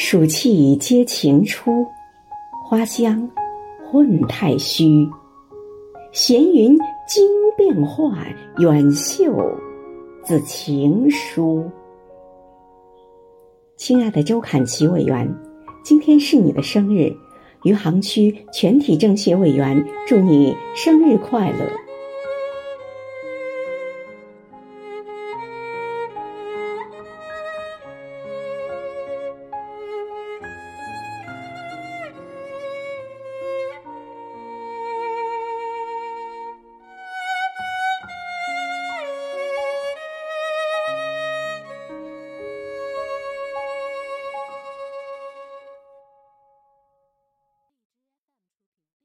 暑气皆晴初，花香混太虚，闲云惊变幻，远秀自晴舒。亲爱的周侃奇委员，今天是你的生日，余杭区全体政协委员，祝你生日快乐。